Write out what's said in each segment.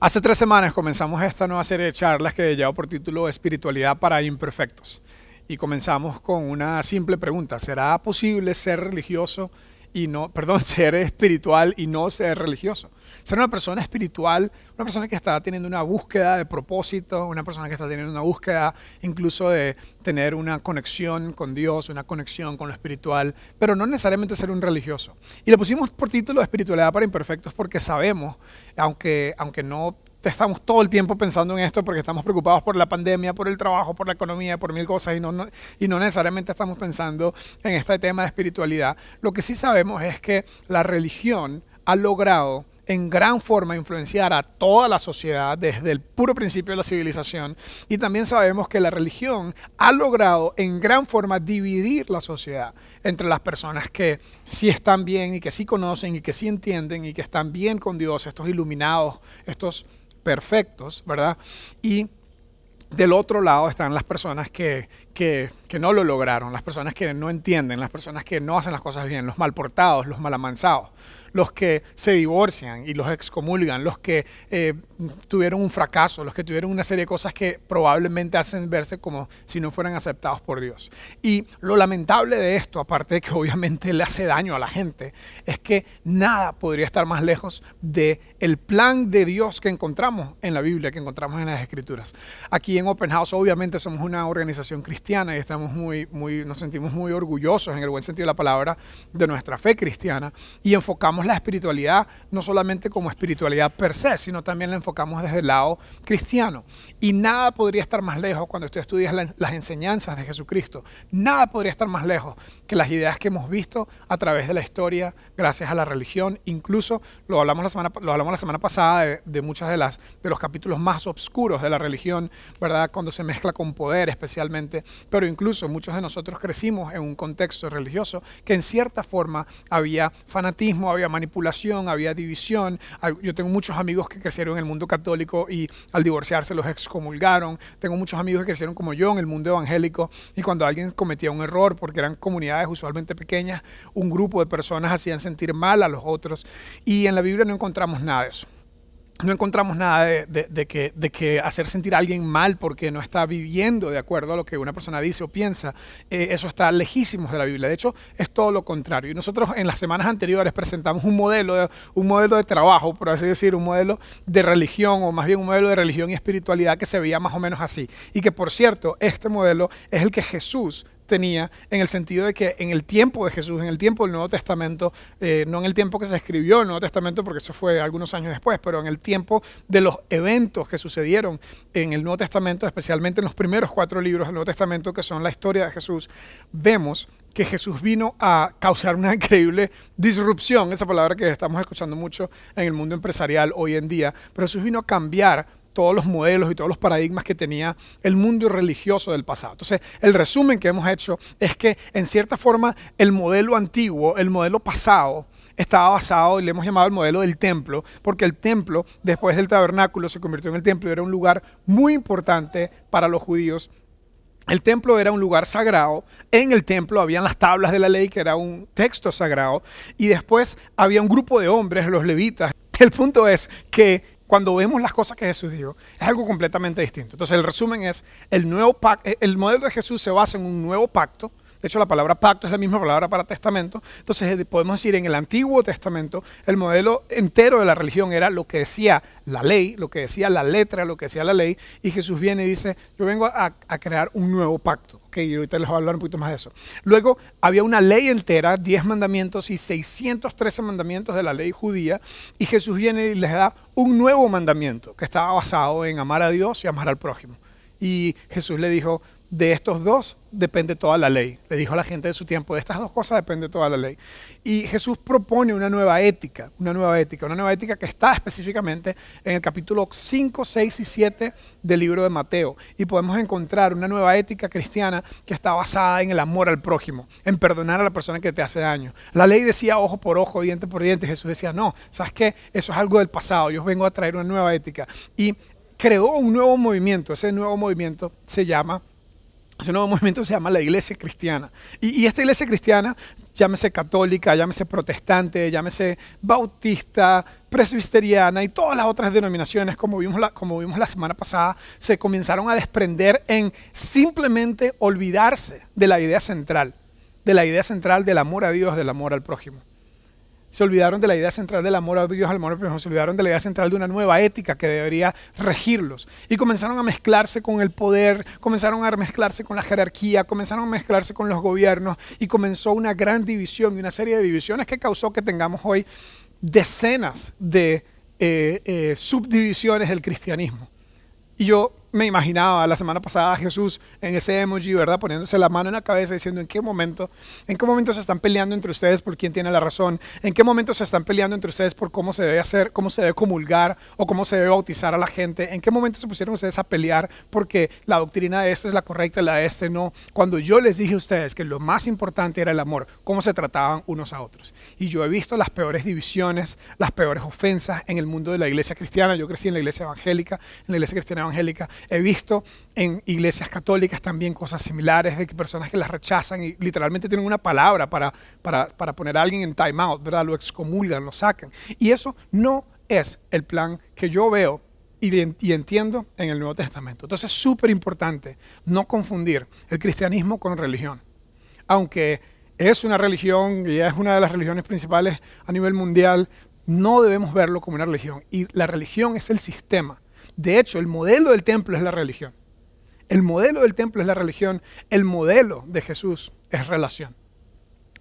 Hace tres semanas comenzamos esta nueva serie de charlas que lleva por título Espiritualidad para Imperfectos. Y comenzamos con una simple pregunta. ¿Será posible ser religioso y no, perdón, ser espiritual y no ser religioso? Ser una persona espiritual, una persona que está teniendo una búsqueda de propósito, una persona que está teniendo una búsqueda incluso de tener una conexión con Dios, una conexión con lo espiritual, pero no necesariamente ser un religioso. Y le pusimos por título Espiritualidad para Imperfectos porque sabemos, aunque, aunque no estamos todo el tiempo pensando en esto porque estamos preocupados por la pandemia, por el trabajo, por la economía, por mil cosas y no, y no necesariamente estamos pensando en este tema de espiritualidad. Lo que sí sabemos es que la religión ha logrado en gran forma influenciar a toda la sociedad desde el puro principio de la civilización. Y también sabemos que la religión ha logrado en gran forma dividir la sociedad entre las personas que sí están bien y que sí conocen y que sí entienden y que están bien con Dios, estos iluminados, estos perfectos, ¿verdad? Y del otro lado están las personas que, que, no lo lograron, las personas que no entienden, las personas que no hacen las cosas bien, los mal portados, los mal amansados los que se divorcian y los excomulgan, los que eh, tuvieron un fracaso, los que tuvieron una serie de cosas que probablemente hacen verse como si no fueran aceptados por Dios. Y lo lamentable de esto, aparte de que obviamente le hace daño a la gente, es que nada podría estar más lejos de el plan de Dios que encontramos en la Biblia, que encontramos en las Escrituras. Aquí en Open House obviamente somos una organización cristiana y estamos muy, muy, nos sentimos muy orgullosos en el buen sentido de la palabra de nuestra fe cristiana y enfocamos la espiritualidad no solamente como espiritualidad per se, sino también la enfocamos desde el lado cristiano. Y nada podría estar más lejos cuando usted estudia las enseñanzas de Jesucristo. Nada podría estar más lejos que las ideas que hemos visto a través de la historia, gracias a la religión. Incluso lo hablamos la semana, lo hablamos la semana pasada de, de muchas de las de los capítulos más oscuros de la religión, ¿verdad? Cuando se mezcla con poder especialmente. Pero incluso muchos de nosotros crecimos en un contexto religioso que en cierta forma había fanatismo, había manipulación, había división. Yo tengo muchos amigos que crecieron en el mundo católico y al divorciarse los excomulgaron. Tengo muchos amigos que crecieron como yo en el mundo evangélico y cuando alguien cometía un error, porque eran comunidades usualmente pequeñas, un grupo de personas hacían sentir mal a los otros. Y en la Biblia no encontramos nada de eso no encontramos nada de, que, de, que, hacer sentir a alguien mal porque no está viviendo de acuerdo a lo que una persona dice o piensa. Eh, eso está lejísimo de la Biblia. De hecho, es todo lo contrario. Y nosotros en las semanas anteriores presentamos un modelo, de, un modelo de trabajo, por así decir, un modelo de religión o más bien un modelo de religión y espiritualidad que se veía más o menos así. Y que, por cierto, este modelo es el que Jesús tenía en el sentido de que en el tiempo de Jesús, en el tiempo del Nuevo Testamento, eh, no en el tiempo que se escribió el Nuevo Testamento, porque eso fue algunos años después, pero en el tiempo de los eventos que sucedieron en el Nuevo Testamento, especialmente en los primeros cuatro libros del Nuevo Testamento, que son la historia de Jesús, vemos que Jesús vino a causar una increíble disrupción, esa palabra que estamos escuchando mucho en el mundo empresarial hoy en día, pero Jesús vino a cambiar todos los modelos y todos los paradigmas que tenía el mundo religioso del pasado. Entonces, el resumen que hemos hecho es que, en cierta forma, el modelo antiguo, el modelo pasado, estaba basado, y le hemos llamado el modelo del templo, porque el templo, después del tabernáculo, se convirtió en el templo y era un lugar muy importante para los judíos el templo era un lugar sagrado. En el templo habían las tablas de la ley, que era un texto sagrado. Y después había un grupo de hombres, los levitas. El punto es que cuando vemos las cosas que Jesús dijo, es algo completamente distinto. Entonces, el resumen es, el, nuevo pacto, el modelo de Jesús se basa en un nuevo pacto. De hecho, la palabra pacto es la misma palabra para testamento. Entonces, podemos decir, en el Antiguo Testamento, el modelo entero de la religión era lo que decía la ley, lo que decía la letra, lo que decía la ley. Y Jesús viene y dice, yo vengo a, crear un nuevo pacto y ahorita les voy a hablar un poquito más de eso. Luego había una ley entera, 10 mandamientos y 613 mandamientos de la ley judía, y Jesús viene y les da un nuevo mandamiento que estaba basado en amar a Dios y amar al prójimo. Y Jesús le dijo, de estos dos depende toda la ley. Le dijo a la gente de su tiempo, de estas dos cosas depende toda la ley. Y Jesús propone una nueva ética, una nueva ética, una nueva ética que está específicamente en el capítulo 5, 6 y 7 del libro de Mateo. Y podemos encontrar una nueva ética cristiana que está basada en el amor al prójimo, en perdonar a la persona que te hace daño. La ley decía ojo por ojo, diente por diente. Jesús decía, no, ¿sabes qué? Eso es algo del pasado. Yo vengo a traer una nueva ética. Y creó un nuevo movimiento. Ese nuevo movimiento se llama Ese nuevo movimiento se llama la iglesia cristiana. Y, esta iglesia cristiana, llámese católica, llámese protestante, llámese bautista, presbiteriana y todas las otras denominaciones, como vimos, la, como vimos la semana pasada, se comenzaron a desprender en simplemente olvidarse de la idea central, de la idea central del amor a Dios, del amor al prójimo. Se olvidaron de la idea central del amor a Dios, al amor pero se olvidaron de la idea central de una nueva ética que debería regirlos. Y comenzaron a mezclarse con el poder, comenzaron a mezclarse con la jerarquía, comenzaron a mezclarse con los gobiernos y comenzó una gran división y una serie de divisiones que causó que tengamos hoy decenas de eh, eh, subdivisiones del cristianismo. Y yo me imaginaba la semana pasada a Jesús en ese emoji, ¿verdad? Poniéndose la mano en la cabeza diciendo en qué momento, en qué momento se están peleando entre ustedes por quién tiene la razón, en qué momento se están peleando entre ustedes por cómo se debe hacer, cómo se debe comulgar o cómo se debe bautizar a la gente, en qué momento se pusieron ustedes a pelear porque la doctrina de este es la correcta, la de este no. Cuando yo les dije a ustedes que lo más importante era el amor, cómo se trataban unos a otros. Y yo he visto las peores divisiones, las peores ofensas en el mundo de la iglesia cristiana. Yo crecí en la iglesia evangélica, en la iglesia cristiana evangélica He visto en iglesias católicas también cosas similares de que personas que las rechazan y literalmente tienen una palabra para, para, poner a alguien en time out, ¿verdad? Lo excomulgan, lo sacan. Y eso no es el plan que yo veo y entiendo en el Nuevo Testamento. Entonces es súper importante no confundir el cristianismo con religión. Aunque es una religión y es una de las religiones principales a nivel mundial, no debemos verlo como una religión. Y la religión es el sistema de hecho, el modelo del templo es la religión. El modelo del templo es la religión. El modelo de Jesús es relación.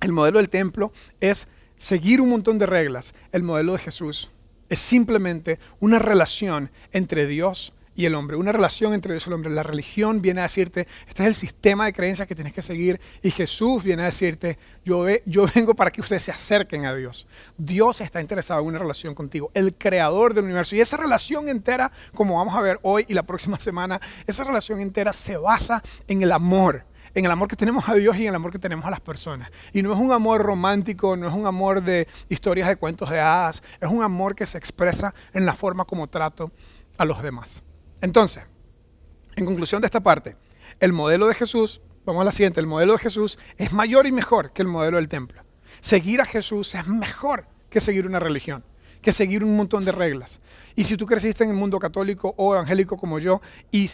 El modelo del templo es seguir un montón de reglas. El modelo de Jesús es simplemente una relación entre Dios y el hombre, una relación entre Dios y el hombre. La religión viene a decirte, este es el sistema de creencias que tienes que seguir y Jesús viene a decirte, yo, yo vengo para que ustedes se acerquen a Dios. Dios está interesado en una relación contigo, el creador del universo. Y esa relación entera, como vamos a ver hoy y la próxima semana, esa relación entera se basa en el amor en el amor que tenemos a Dios y en el amor que tenemos a las personas. Y no es un amor romántico, no es un amor de historias de cuentos de hadas, es un amor que se expresa en la forma como trato a los demás. Entonces, en conclusión de esta parte, el modelo de Jesús, vamos a la siguiente, el modelo de Jesús es mayor y mejor que el modelo del templo. Seguir a Jesús es mejor que seguir una religión que seguir un montón de reglas. Y si tú creciste en el mundo católico o evangélico como yo y,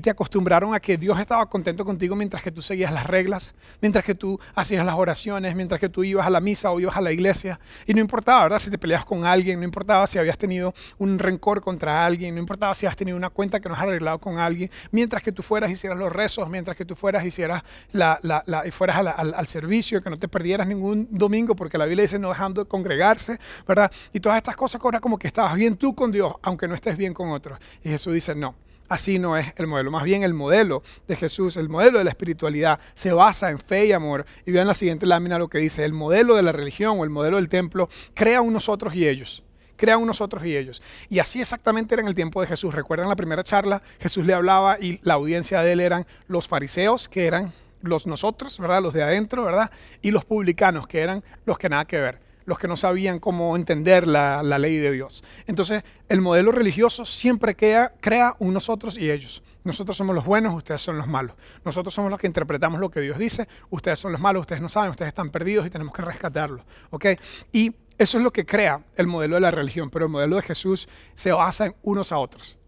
te acostumbraron a que Dios estaba contento contigo mientras que tú seguías las reglas, mientras que tú hacías las oraciones, mientras que tú ibas a la misa o ibas a la iglesia, y no importaba, ¿verdad? Si te peleabas con alguien, no importaba si habías tenido un rencor contra alguien, no importaba si has tenido una cuenta que no has arreglado con alguien, mientras que tú fueras y hicieras los rezos, mientras que tú fueras hicieras la, y fueras al, al, servicio, que no te perdieras ningún domingo, porque la Biblia dice no dejando de congregarse, ¿verdad? Y todas estas cosas ahora como que estabas bien tú con Dios, aunque no estés bien con otros. Y Jesús dice, no, así no es el modelo. Más bien el modelo de Jesús, el modelo de la espiritualidad, se basa en fe y amor. Y vean la siguiente lámina lo que dice, el modelo de la religión o el modelo del templo crea unos otros y ellos. Crea unos otros y ellos. Y así exactamente era en el tiempo de Jesús. Recuerdan la primera charla, Jesús le hablaba y la audiencia de él eran los fariseos, que eran los nosotros, ¿verdad? Los de adentro, ¿verdad? Y los publicanos, que eran los que nada que ver los que no sabían cómo entender la, ley de Dios. Entonces, el modelo religioso siempre crea, crea un nosotros y ellos. Nosotros somos los buenos, ustedes son los malos. Nosotros somos los que interpretamos lo que Dios dice, ustedes son los malos, ustedes no saben, ustedes están perdidos y tenemos que rescatarlos. ¿ok? Y eso es lo que crea el modelo de la religión, pero el modelo de Jesús se basa en unos a otros.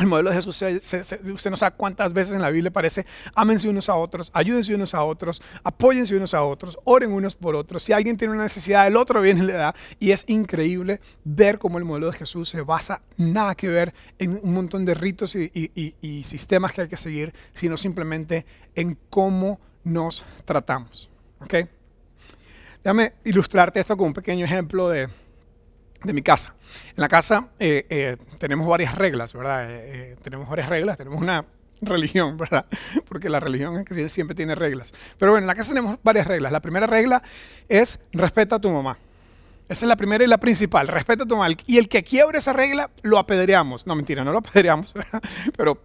El modelo de Jesús, usted no sabe cuántas veces en la Biblia parece, ámense unos a otros, ayúdense unos a otros, apóyense unos a otros, oren unos por otros. Si alguien tiene una necesidad, el otro viene y le da. Y es increíble ver cómo el modelo de Jesús se basa nada que ver en un montón de ritos y, sistemas que hay que seguir, sino simplemente en cómo nos tratamos. Déjame ilustrarte esto con un pequeño ejemplo de, de mi casa. En la casa eh, eh, tenemos varias reglas, ¿verdad? Eh, tenemos varias reglas, tenemos una religión, ¿verdad? Porque la religión es que siempre tiene reglas. Pero bueno, en la casa tenemos varias reglas. La primera regla es respeta a tu mamá. Esa es la primera y la principal, respeta a tu mamá. Y el que quiebre esa regla, lo apedreamos. No, mentira, no lo apedreamos, ¿verdad? Pero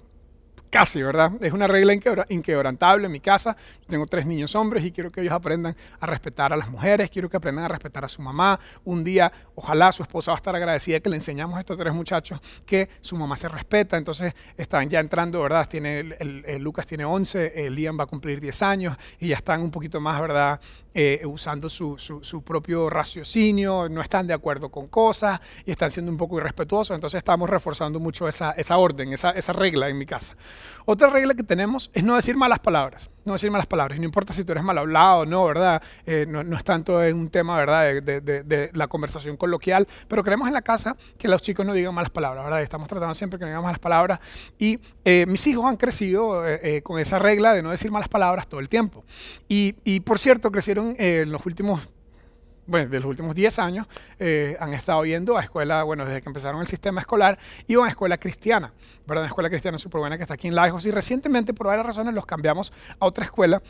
casi, ¿verdad? Es una regla inquebrantable en mi casa. tengo tres niños hombres y quiero que ellos aprendan a respetar a las mujeres, quiero que aprendan a respetar a su mamá. Un día, ojalá su esposa va a estar agradecida que le enseñamos a estos tres muchachos que su mamá se respeta. Entonces están ya entrando, ¿verdad? Tiene, el, Lucas tiene 11, Liam va a cumplir 10 años y ya están un poquito más, ¿verdad? Eh, usando su, propio raciocinio, no están de acuerdo con cosas y están siendo un poco irrespetuosos. Entonces estamos reforzando mucho esa, orden, esa regla en mi casa. Otra regla que tenemos es no decir malas palabras, no decir malas palabras. No importa si tú eres mal hablado o no, ¿verdad? Eh, no, es tanto un tema, ¿verdad? De, la conversación coloquial, pero creemos en la casa que los chicos no digan malas palabras, ¿verdad? Estamos tratando siempre que no digan malas palabras y eh, mis hijos han crecido eh, con esa regla de no decir malas palabras todo el tiempo. Y, y por cierto, crecieron en los últimos bueno, de los últimos 10 años, eh, han estado yendo a escuela, bueno, desde que empezaron el sistema escolar, iban a escuela cristiana, ¿verdad? Una escuela cristiana súper buena que está aquí en Lajos y recientemente, por varias razones, los cambiamos a otra escuela.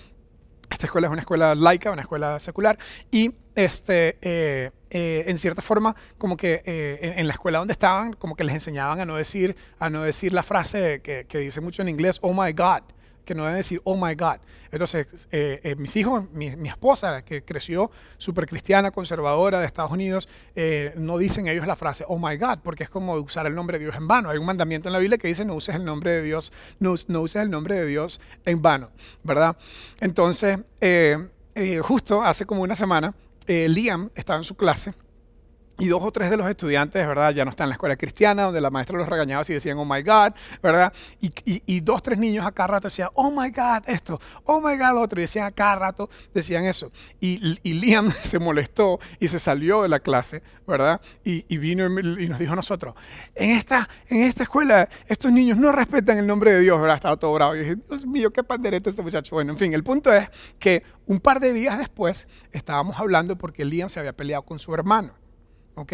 Esta escuela es una escuela laica, una escuela secular, y este, eh, eh, en cierta forma, como que en, en, la escuela donde estaban, como que les enseñaban a no decir, a no decir la frase que, que dice mucho en inglés, oh my God, que no deben decir, oh my God. Entonces, eh, eh, mis hijos, mi, esposa, que creció súper cristiana, conservadora de Estados Unidos, eh, no dicen ellos la frase, oh my God, porque es como usar el nombre de Dios en vano. Hay un mandamiento en la Biblia que dice, no uses el nombre de Dios, no, no uses el nombre de Dios en vano, ¿verdad? Entonces, justo hace como una semana, Liam estaba en su clase y dos o tres de los estudiantes, ¿verdad? Ya no están en la escuela cristiana, donde la maestra los regañaba y decían, oh my God, ¿verdad? Y, y, y, dos, tres niños a cada rato decían, oh my God, esto, oh my God, otro. Y decían a cada rato, decían eso. Y, y Liam se molestó y se salió de la clase, ¿verdad? Y, vino y nos dijo a nosotros, en esta, en esta escuela, estos niños no respetan el nombre de Dios, ¿verdad? Estaba todo bravo. Y dije, Dios mío, qué pandereta este muchacho. Bueno, en fin, el punto es que un par de días después estábamos hablando porque Liam se había peleado con su hermano. ¿Ok?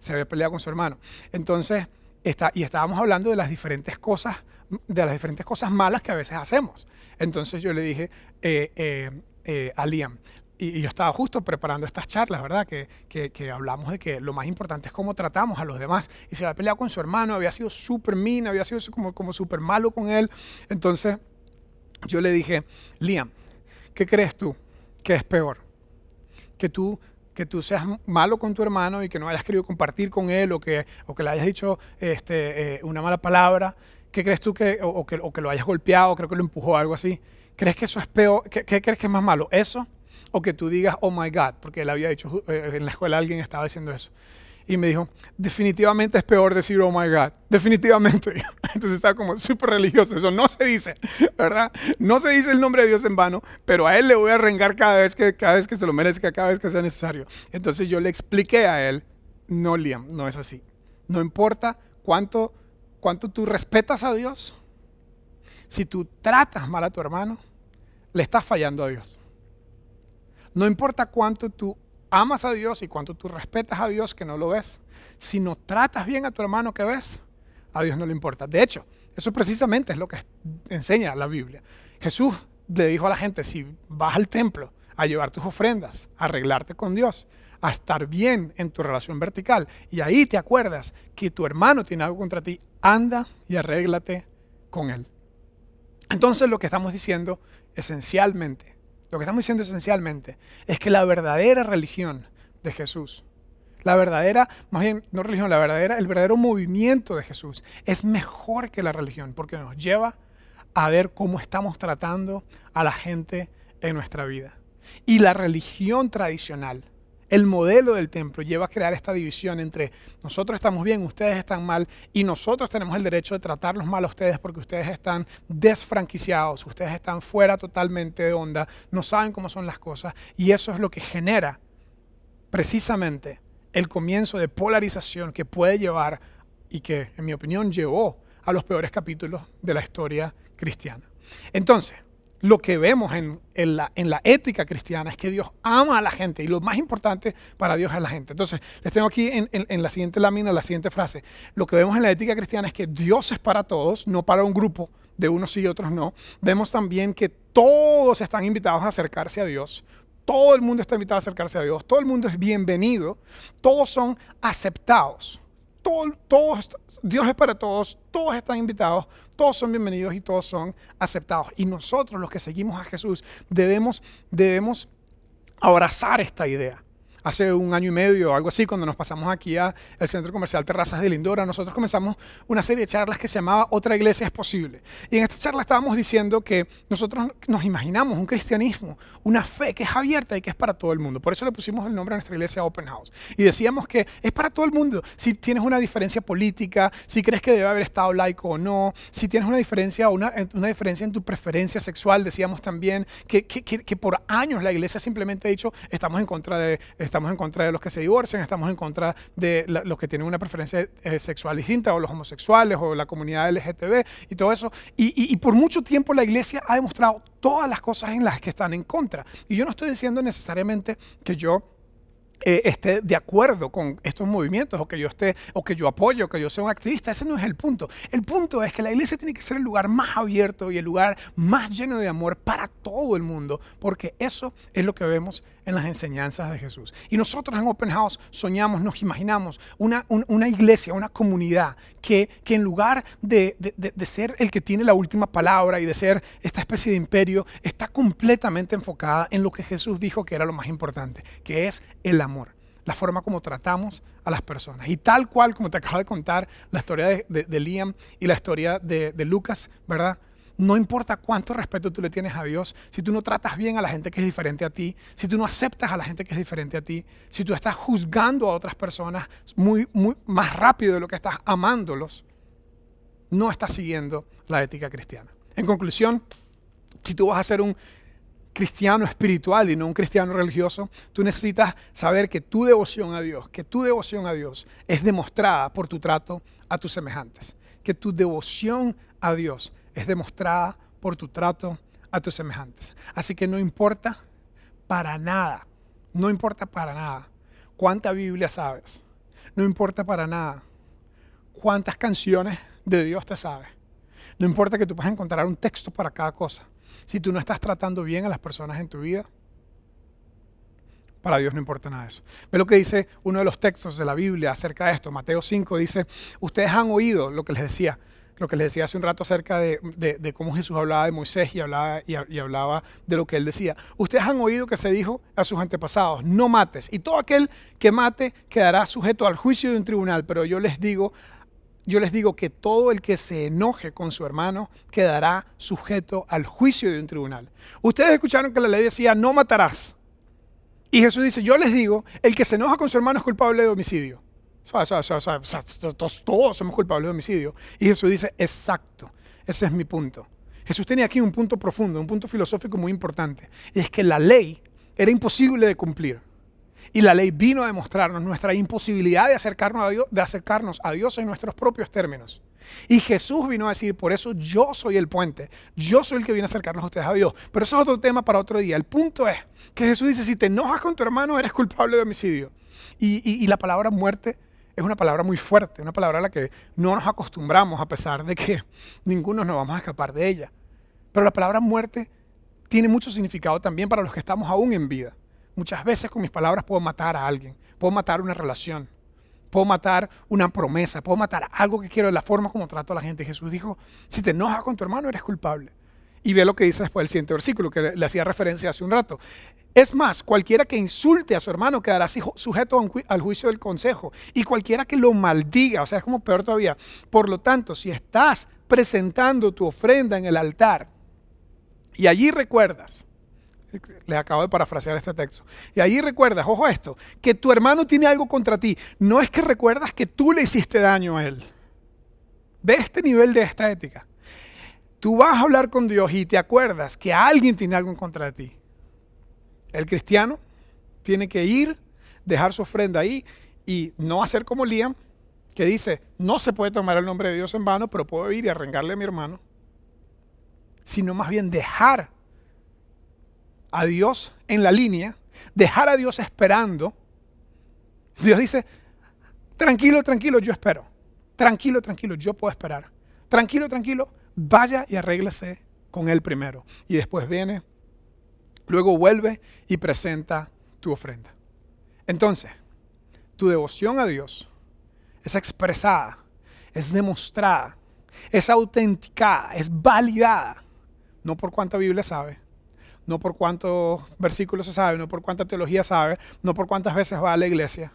Se había peleado con su hermano. Entonces, está, y estábamos hablando de las diferentes cosas, de las diferentes cosas malas que a veces hacemos. Entonces yo le dije eh, eh, eh, a Liam, y, yo estaba justo preparando estas charlas, ¿verdad? Que, que, hablamos de que lo más importante es cómo tratamos a los demás. Y se había peleado con su hermano, había sido súper mina, había sido como, como súper malo con él. Entonces yo le dije, Liam, ¿qué crees tú que es peor? Que tú que tú seas malo con tu hermano y que no hayas querido compartir con él o que, o que le hayas dicho este, eh, una mala palabra, ¿qué crees tú que o, que, o que lo hayas golpeado, creo que lo empujó algo así? ¿Crees que eso es peor? ¿Qué, ¿Qué, crees que es más malo? ¿Eso? O que tú digas, oh my God, porque él había dicho, eh, en la escuela alguien estaba diciendo eso y me dijo, definitivamente es peor decir, oh my God, definitivamente. Entonces estaba como súper religioso, eso no se dice, ¿verdad? No se dice el nombre de Dios en vano, pero a él le voy a rengar cada vez que, cada vez que se lo merezca, cada vez que sea necesario. Entonces yo le expliqué a él, no, Liam, no es así. No importa cuánto, cuánto tú respetas a Dios, si tú tratas mal a tu hermano, le estás fallando a Dios. No importa cuánto tú amas a Dios y cuánto tú respetas a Dios que no lo ves, si no tratas bien a tu hermano que ves, a Dios no le importa. De hecho, eso precisamente es lo que enseña la Biblia. Jesús le dijo a la gente, si vas al templo a llevar tus ofrendas, a arreglarte con Dios, a estar bien en tu relación vertical, y ahí te acuerdas que tu hermano tiene algo contra ti, anda y arréglate con él. Entonces lo que estamos diciendo esencialmente lo que estamos diciendo esencialmente es que la verdadera religión de Jesús, la verdadera, más bien no religión, la verdadera, el verdadero movimiento de Jesús es mejor que la religión porque nos lleva a ver cómo estamos tratando a la gente en nuestra vida. Y la religión tradicional el modelo del templo lleva a crear esta división entre nosotros estamos bien, ustedes están mal y nosotros tenemos el derecho de tratarlos mal a ustedes porque ustedes están desfranquiciados, ustedes están fuera totalmente de onda, no saben cómo son las cosas y eso es lo que genera precisamente el comienzo de polarización que puede llevar y que en mi opinión llevó a los peores capítulos de la historia cristiana. Entonces, lo que vemos en, la, ética cristiana es que Dios ama a la gente y lo más importante para Dios es la gente. Entonces, les tengo aquí en, la siguiente lámina la siguiente frase. Lo que vemos en la ética cristiana es que Dios es para todos, no para un grupo de unos sí y otros no. Vemos también que todos están invitados a acercarse a Dios. Todo el mundo está invitado a acercarse a Dios. Todo el mundo es bienvenido. Todos son aceptados. todos Dios es para todos, todos están invitados, todos son bienvenidos y todos son aceptados. Y nosotros, los que seguimos a Jesús, debemos, debemos abrazar esta idea hace un año y medio o algo así, cuando nos pasamos aquí al Centro Comercial Terrazas de Lindora, nosotros comenzamos una serie de charlas que se llamaba Otra Iglesia es Posible. Y en esta charla estábamos diciendo que nosotros nos imaginamos un cristianismo, una fe que es abierta y que es para todo el mundo. Por eso le pusimos el nombre a nuestra iglesia Open House. Y decíamos que es para todo el mundo. Si tienes una diferencia política, si crees que debe haber estado laico o no, si tienes una diferencia, una, diferencia en tu preferencia sexual, decíamos también que, que, que, por años la iglesia simplemente ha dicho, estamos en contra de estamos en contra de los que se divorcian, estamos en contra de los que tienen una preferencia eh, sexual distinta, o los homosexuales, o la comunidad LGTB y todo eso. Y, y por mucho tiempo la iglesia ha demostrado todas las cosas en las que están en contra. Y yo no estoy diciendo necesariamente que yo eh, esté de acuerdo con estos movimientos o que yo esté o que yo apoyo o que yo sea un activista. Ese no es el punto. El punto es que la iglesia tiene que ser el lugar más abierto y el lugar más lleno de amor para todo el mundo, porque eso es lo que vemos en las enseñanzas de Jesús. Y nosotros en Open House soñamos, nos imaginamos una, una iglesia, una comunidad que, que en lugar de, de, de, ser el que tiene la última palabra y de ser esta especie de imperio, está completamente enfocada en lo que Jesús dijo que era lo más importante, que es el amor, la forma como tratamos a las personas. Y tal cual como te acabo de contar la historia de, de Liam y la historia de, Lucas, ¿verdad? No importa cuánto respeto tú le tienes a Dios, si tú no tratas bien a la gente que es diferente a ti, si tú no aceptas a la gente que es diferente a ti, si tú estás juzgando a otras personas muy, muy más rápido de lo que estás amándolos, no estás siguiendo la ética cristiana. En conclusión, si tú vas a ser un cristiano espiritual y no un cristiano religioso, tú necesitas saber que tu devoción a Dios, que tu devoción a Dios es demostrada por tu trato a tus semejantes, que tu devoción a Dios es demostrada por tu trato a tus semejantes. Así que no importa para nada, no importa para nada cuánta Biblia sabes, no importa para nada cuántas canciones de Dios te sabes, no importa que tú puedas encontrar un texto para cada cosa. Si tú no estás tratando bien a las personas en tu vida, para Dios no importa nada de eso. Ve lo que dice uno de los textos de la Biblia acerca de esto. Mateo 5 dice, ustedes han oído lo que les decía lo que les decía hace un rato acerca de, cómo Jesús hablaba de Moisés y hablaba, y, hablaba de lo que él decía. Ustedes han oído que se dijo a sus antepasados, no mates, y todo aquel que mate quedará sujeto al juicio de un tribunal, pero yo les digo, yo les digo que todo el que se enoje con su hermano quedará sujeto al juicio de un tribunal. Ustedes escucharon que la ley decía, no matarás. Y Jesús dice, yo les digo, el que se enoja con su hermano es culpable de homicidio todos somos culpables de homicidio. Y Jesús dice, exacto, ese es mi punto. Jesús tenía aquí un punto profundo, un punto filosófico muy importante. Y es que la ley era imposible de cumplir. Y la ley vino a demostrarnos nuestra imposibilidad de acercarnos a Dios, de acercarnos a Dios en nuestros propios términos. Y Jesús vino a decir, por eso yo soy el puente, yo soy el que viene a acercarnos a ustedes a Dios. Pero eso es otro tema para otro día. El punto es que Jesús dice, si te enojas con tu hermano, eres culpable de homicidio. Y, y la palabra muerte es una palabra muy fuerte, una palabra a la que no nos acostumbramos a pesar de que ninguno nos vamos a escapar de ella. Pero la palabra muerte tiene mucho significado también para los que estamos aún en vida. Muchas veces con mis palabras puedo matar a alguien, puedo matar una relación, puedo matar una promesa, puedo matar algo que quiero de la forma como trato a la gente. Jesús dijo, si te enojas con tu hermano eres culpable. Y ve lo que dice después el siguiente versículo que le hacía referencia hace un rato. Es más, cualquiera que insulte a su hermano quedará sujeto al juicio del consejo. Y cualquiera que lo maldiga, o sea, es como peor todavía. Por lo tanto, si estás presentando tu ofrenda en el altar y allí recuerdas, le acabo de parafrasear este texto, y allí recuerdas, ojo esto, que tu hermano tiene algo contra ti, no es que recuerdas que tú le hiciste daño a él. Ve este nivel de esta ética. Tú vas a hablar con Dios y te acuerdas que alguien tiene algo en contra de ti el cristiano tiene que ir, dejar su ofrenda ahí y no hacer como Liam, que dice, no se puede tomar el nombre de Dios en vano, pero puedo ir y arrengarle a mi hermano, sino más bien dejar a Dios en la línea, dejar a Dios esperando. Dios dice, tranquilo, tranquilo, yo espero. Tranquilo, tranquilo, yo puedo esperar. Tranquilo, tranquilo, vaya y arréglese con él primero. Y después viene Luego vuelve y presenta tu ofrenda. Entonces, tu devoción a Dios es expresada es demostrada, es autenticada, es validada, no por cuánta Biblia sabe, no por cuántos versículos se sabe, no por cuánta teología sabe, no por cuántas veces va a la iglesia,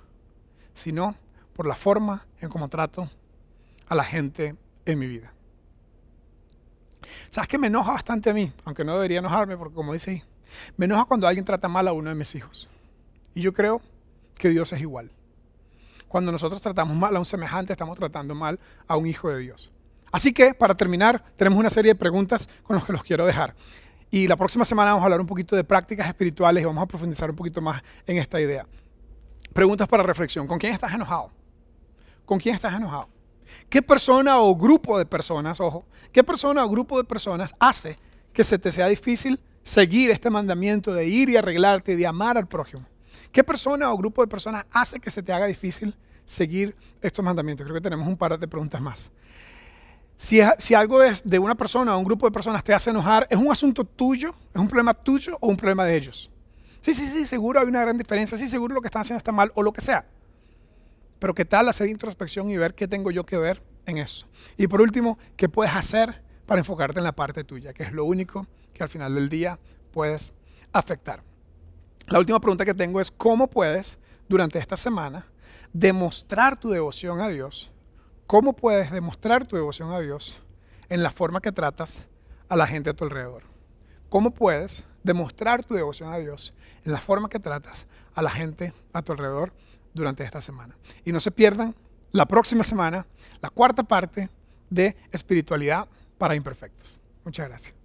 sino por la forma en cómo trato a la gente en mi vida. ¿Sabes que me enoja bastante a mí? Aunque no debería enojarme, porque como dice ahí, me enoja cuando alguien trata mal a uno de mis hijos. Y yo creo que Dios es igual. Cuando nosotros tratamos mal a un semejante, estamos tratando mal a un hijo de Dios. Así que, para terminar, tenemos una serie de preguntas con las que los quiero dejar. Y la próxima semana vamos a hablar un poquito de prácticas espirituales y vamos a profundizar un poquito más en esta idea. Preguntas para reflexión. ¿Con quién estás enojado? ¿Con quién estás enojado? ¿Qué persona o grupo de personas, ojo, qué persona o grupo de personas hace que se te sea difícil seguir este mandamiento de ir y arreglarte de amar al prójimo? ¿Qué persona o grupo de personas hace que se te haga difícil seguir estos mandamientos? Creo que tenemos un par de preguntas más. Si, si algo es de una persona o un grupo de personas te hace enojar, ¿es un asunto tuyo? ¿Es un problema tuyo o un problema de ellos? Sí, sí, sí, seguro hay una gran diferencia. Sí, seguro lo que están haciendo está mal o lo que sea. Pero ¿qué tal hacer introspección y ver qué tengo yo que ver en eso? Y por último, ¿qué puedes hacer para enfocarte en la parte tuya? Que es lo único que al final del día puedes afectar. La última pregunta que tengo es, ¿cómo puedes durante esta semana demostrar tu devoción a Dios? ¿Cómo puedes demostrar tu devoción a Dios en la forma que tratas a la gente a tu alrededor? ¿Cómo puedes demostrar tu devoción a Dios en la forma que tratas a la gente a tu alrededor? Durante esta semana. Y no se pierdan la próxima semana la cuarta parte de espiritualidad para imperfectos. Muchas gracias.